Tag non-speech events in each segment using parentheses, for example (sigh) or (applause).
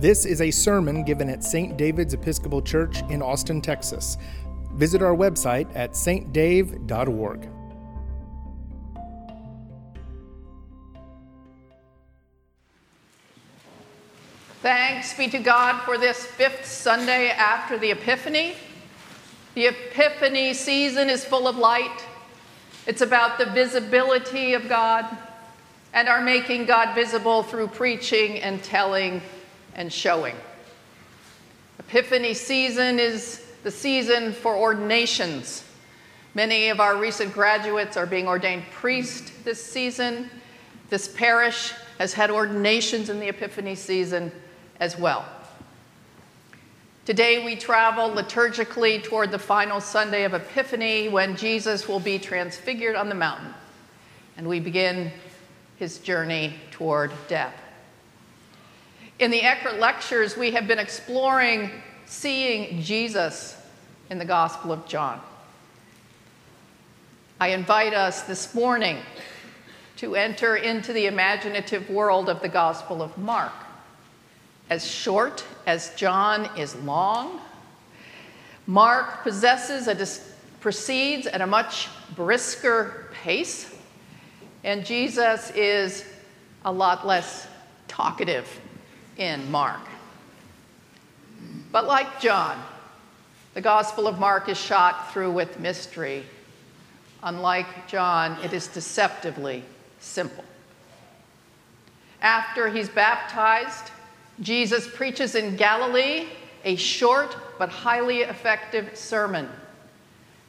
This is a sermon given at St. David's Episcopal Church in Austin, Texas. Visit our website at stdave.org. Thanks be to God for this fifth Sunday after the Epiphany. The Epiphany season is full of light. It's about the visibility of God and our making God visible through preaching and telling and showing. Epiphany season is the season for ordinations. Many of our recent graduates are being ordained priest this season. This parish has had ordinations in the Epiphany season as well. Today we travel liturgically toward the final Sunday of Epiphany when Jesus will be transfigured on the mountain and we begin his journey toward death. In the Eckert lectures, we have been exploring seeing Jesus in the Gospel of John. I invite us this morning to enter into the imaginative world of the Gospel of Mark. As short as John is long, Mark possesses a dis- proceeds at a much brisker pace, and Jesus is a lot less talkative in Mark. But like John, the Gospel of Mark is shot through with mystery. Unlike John, it is deceptively simple. After he's baptized, Jesus preaches in Galilee a short but highly effective sermon.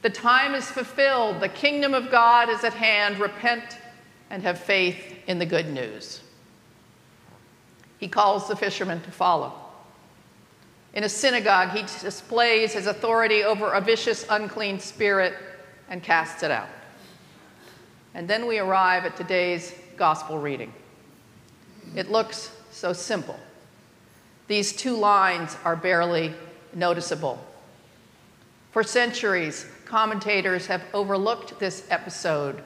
The time is fulfilled, the kingdom of God is at hand. Repent and have faith in the good news he calls the fishermen to follow. In a synagogue, he displays his authority over a vicious, unclean spirit and casts it out. And then we arrive at today's gospel reading. It looks so simple. These two lines are barely noticeable. For centuries, commentators have overlooked this episode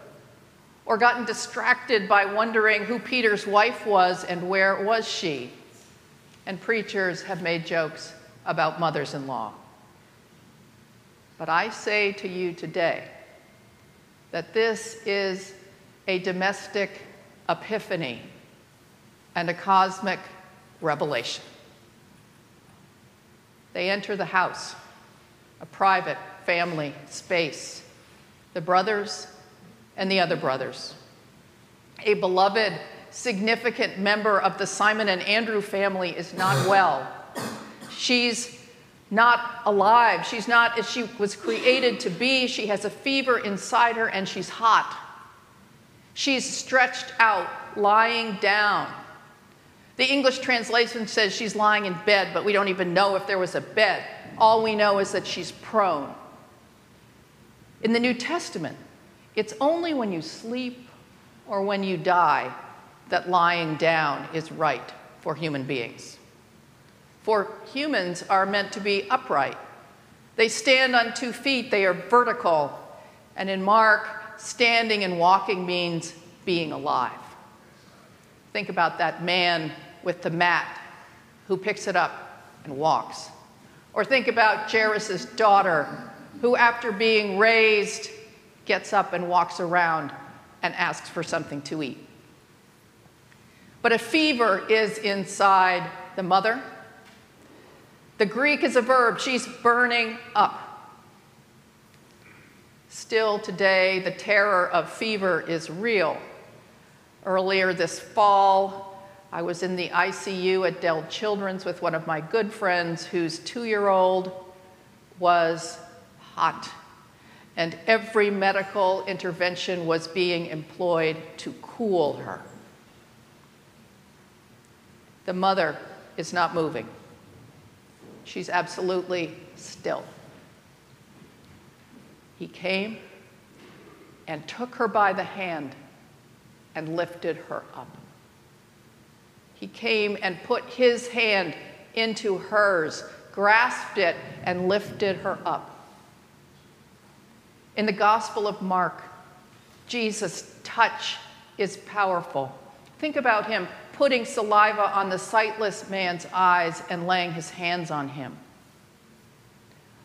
or gotten distracted by wondering who Peter's wife was and where was she. And preachers have made jokes about mothers in law. But I say to you today that this is a domestic epiphany and a cosmic revelation. They enter the house, a private family space. The brothers and the other brothers. A beloved, significant member of the Simon and Andrew family is not (sighs) well. She's not alive. She's not as she was created to be. She has a fever inside her and she's hot. She's stretched out, lying down. The English translation says she's lying in bed, but we don't even know if there was a bed. All we know is that she's prone. In the New Testament, it's only when you sleep or when you die that lying down is right for human beings. For humans are meant to be upright. They stand on two feet, they are vertical. And in Mark, standing and walking means being alive. Think about that man with the mat who picks it up and walks. Or think about Jairus' daughter, who, after being raised, gets up and walks around and asks for something to eat. But a fever is inside the mother. The Greek is a verb, she's burning up. Still today, the terror of fever is real. Earlier this fall, I was in the ICU at Dell Children's with one of my good friends whose two year old was hot and every medical intervention was being employed to cool her. The mother is not moving. She's absolutely still. He came and took her by the hand and lifted her up. He came and put his hand into hers, grasped it, and lifted her up. In the Gospel of Mark, Jesus' touch is powerful. Think about him putting saliva on the sightless man's eyes and laying his hands on him.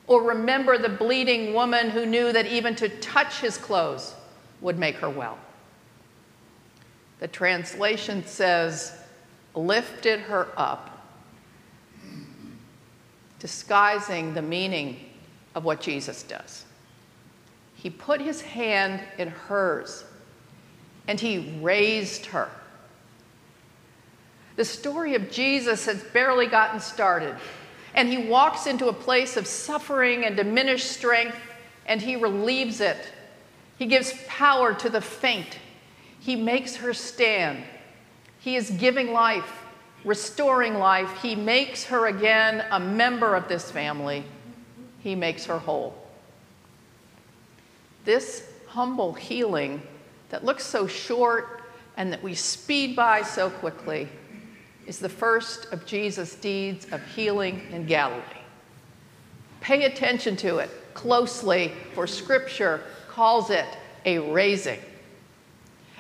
Or remember the bleeding woman who knew that even to touch his clothes would make her well. The translation says, lifted her up, disguising the meaning of what Jesus does. He put his hand in hers and he raised her. The story of Jesus has barely gotten started, and he walks into a place of suffering and diminished strength, and he relieves it. He gives power to the faint. He makes her stand. He is giving life, restoring life. He makes her again a member of this family. He makes her whole. This humble healing that looks so short and that we speed by so quickly is the first of Jesus' deeds of healing in Galilee. Pay attention to it closely, for Scripture calls it a raising.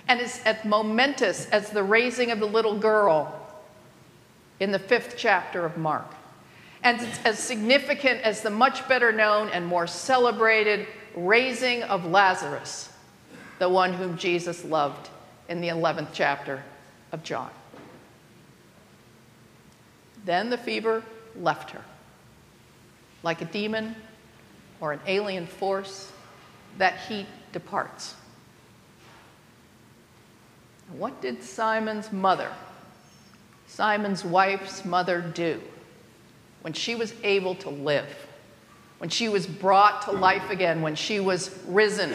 And it's as momentous as the raising of the little girl in the fifth chapter of Mark. And it's as significant as the much better known and more celebrated raising of Lazarus the one whom Jesus loved in the 11th chapter of John. Then the fever left her. Like a demon or an alien force, that heat departs. What did Simon's mother, Simon's wife's mother, do when she was able to live, when she was brought to life again, when she was risen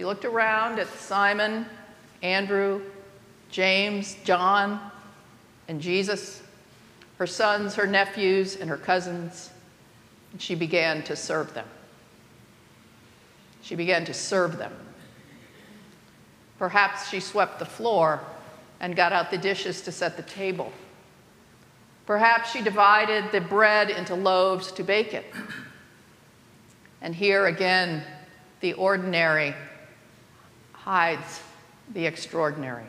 she looked around at Simon, Andrew, James, John, and Jesus, her sons, her nephews, and her cousins, and she began to serve them. She began to serve them. Perhaps she swept the floor and got out the dishes to set the table. Perhaps she divided the bread into loaves to bake it. And here again, the ordinary hides the extraordinary.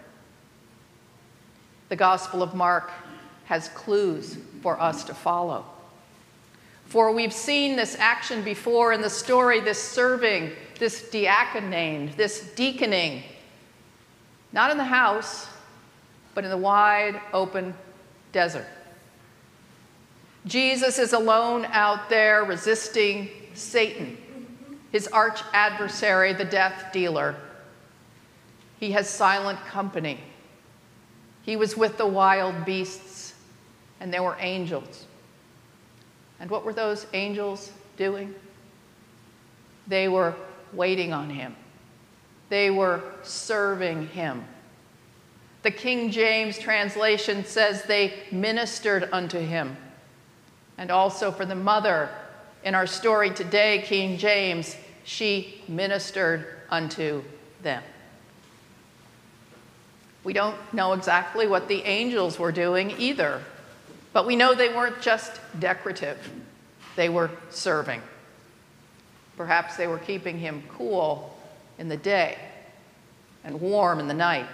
The Gospel of Mark has clues for us to follow. For we've seen this action before in the story, this serving, this diaconating, this deaconing, not in the house, but in the wide open desert. Jesus is alone out there resisting Satan, his arch adversary, the death dealer he has silent company. He was with the wild beasts, and there were angels. And what were those angels doing? They were waiting on him, they were serving him. The King James translation says they ministered unto him. And also for the mother in our story today, King James, she ministered unto them. We don't know exactly what the angels were doing either, but we know they weren't just decorative, they were serving. Perhaps they were keeping him cool in the day and warm in the night.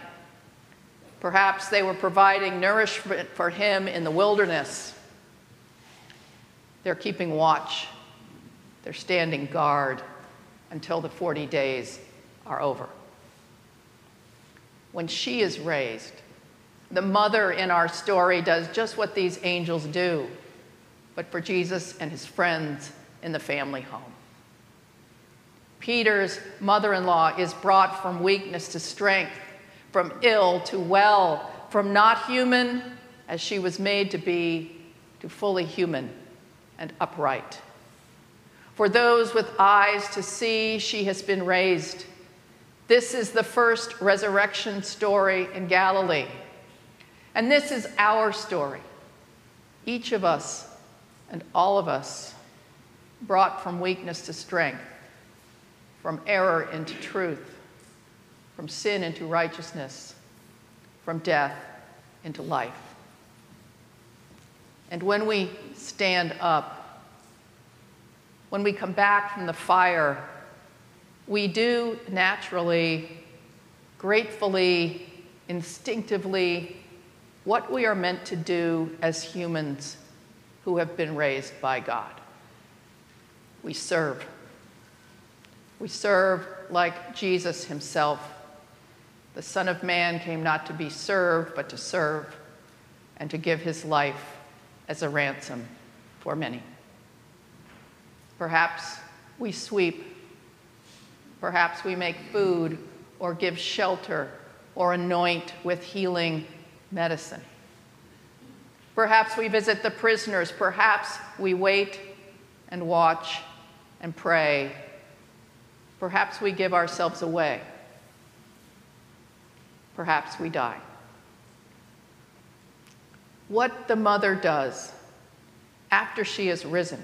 Perhaps they were providing nourishment for him in the wilderness. They're keeping watch, they're standing guard until the 40 days are over when she is raised. The mother in our story does just what these angels do, but for Jesus and his friends in the family home. Peter's mother in law is brought from weakness to strength, from ill to well, from not human as she was made to be, to fully human and upright. For those with eyes to see, she has been raised this is the first resurrection story in Galilee. And this is our story. Each of us and all of us brought from weakness to strength, from error into truth, from sin into righteousness, from death into life. And when we stand up, when we come back from the fire we do naturally, gratefully, instinctively what we are meant to do as humans who have been raised by God. We serve. We serve like Jesus himself. The Son of Man came not to be served, but to serve and to give his life as a ransom for many. Perhaps we sweep. Perhaps we make food or give shelter or anoint with healing medicine. Perhaps we visit the prisoners. Perhaps we wait and watch and pray. Perhaps we give ourselves away. Perhaps we die. What the mother does after she is risen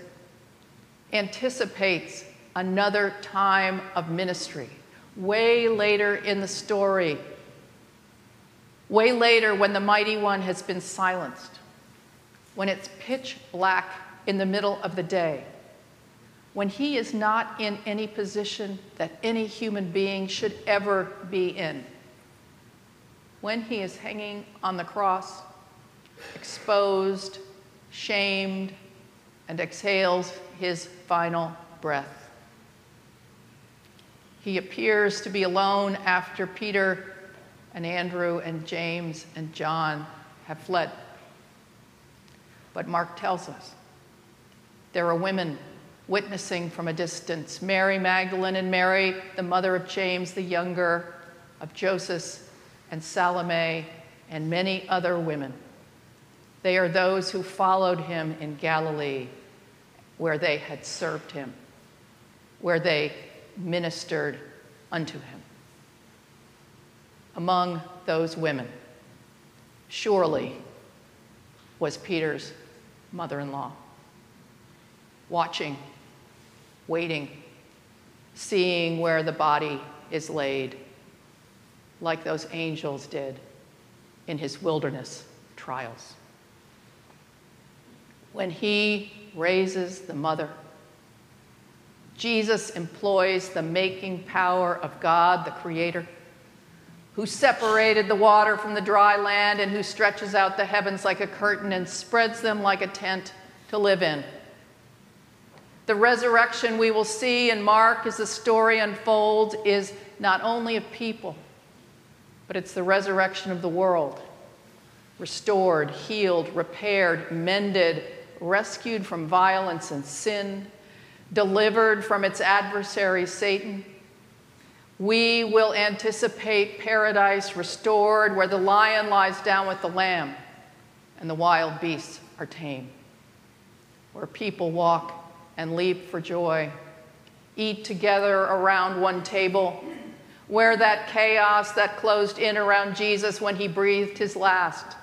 anticipates another time of ministry, way later in the story, way later when the mighty one has been silenced, when it's pitch black in the middle of the day, when he is not in any position that any human being should ever be in, when he is hanging on the cross, exposed, shamed, and exhales his final breath. He appears to be alone after Peter and Andrew and James and John have fled. But Mark tells us there are women witnessing from a distance Mary Magdalene and Mary, the mother of James the younger, of Joseph and Salome, and many other women. They are those who followed him in Galilee, where they had served him, where they ministered unto him. Among those women, surely was Peter's mother in law, watching waiting, seeing where the body is laid, like those angels did in his wilderness trials. When he raises the mother, Jesus employs the making power of God, the Creator, who separated the water from the dry land and who stretches out the heavens like a curtain and spreads them like a tent to live in. The resurrection we will see in Mark as the story unfolds is not only of people, but it's the resurrection of the world. Restored, healed, repaired, mended, rescued from violence and sin, delivered from its adversary, Satan. We will anticipate paradise restored where the lion lies down with the lamb and the wild beasts are tame, where people walk and leap for joy, eat together around one table, where that chaos that closed in around Jesus when he breathed his last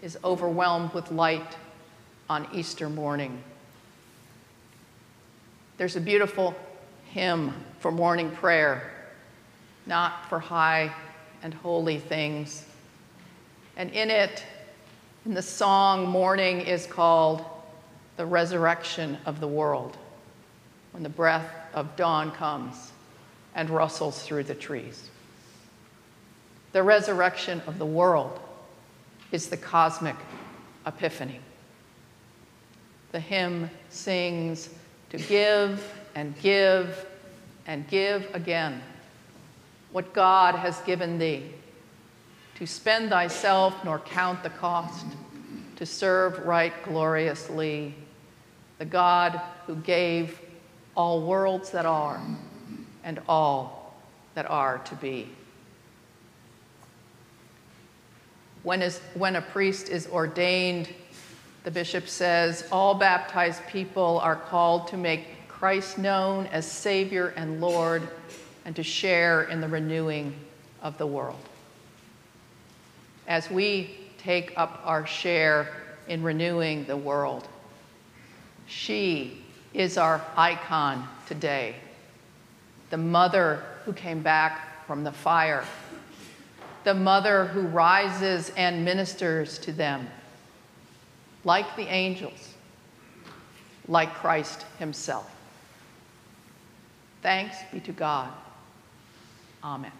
is overwhelmed with light on Easter morning. There's a beautiful hymn for morning prayer, not for high and holy things. And in it, in the song, morning is called the resurrection of the world when the breath of dawn comes and rustles through the trees. The resurrection of the world is the cosmic epiphany. The hymn sings to give and give and give again what God has given thee, to spend thyself nor count the cost, to serve right gloriously the God who gave all worlds that are and all that are to be. When, is, when a priest is ordained, the bishop says, all baptized people are called to make Christ known as Savior and Lord and to share in the renewing of the world. As we take up our share in renewing the world, she is our icon today, the mother who came back from the fire, the mother who rises and ministers to them, like the angels, like Christ Himself. Thanks be to God. Amen.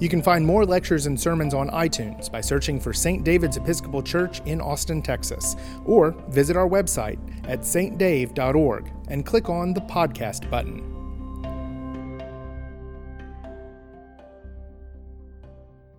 You can find more lectures and sermons on iTunes by searching for St. David's Episcopal Church in Austin, Texas, or visit our website at stdave.org and click on the podcast button.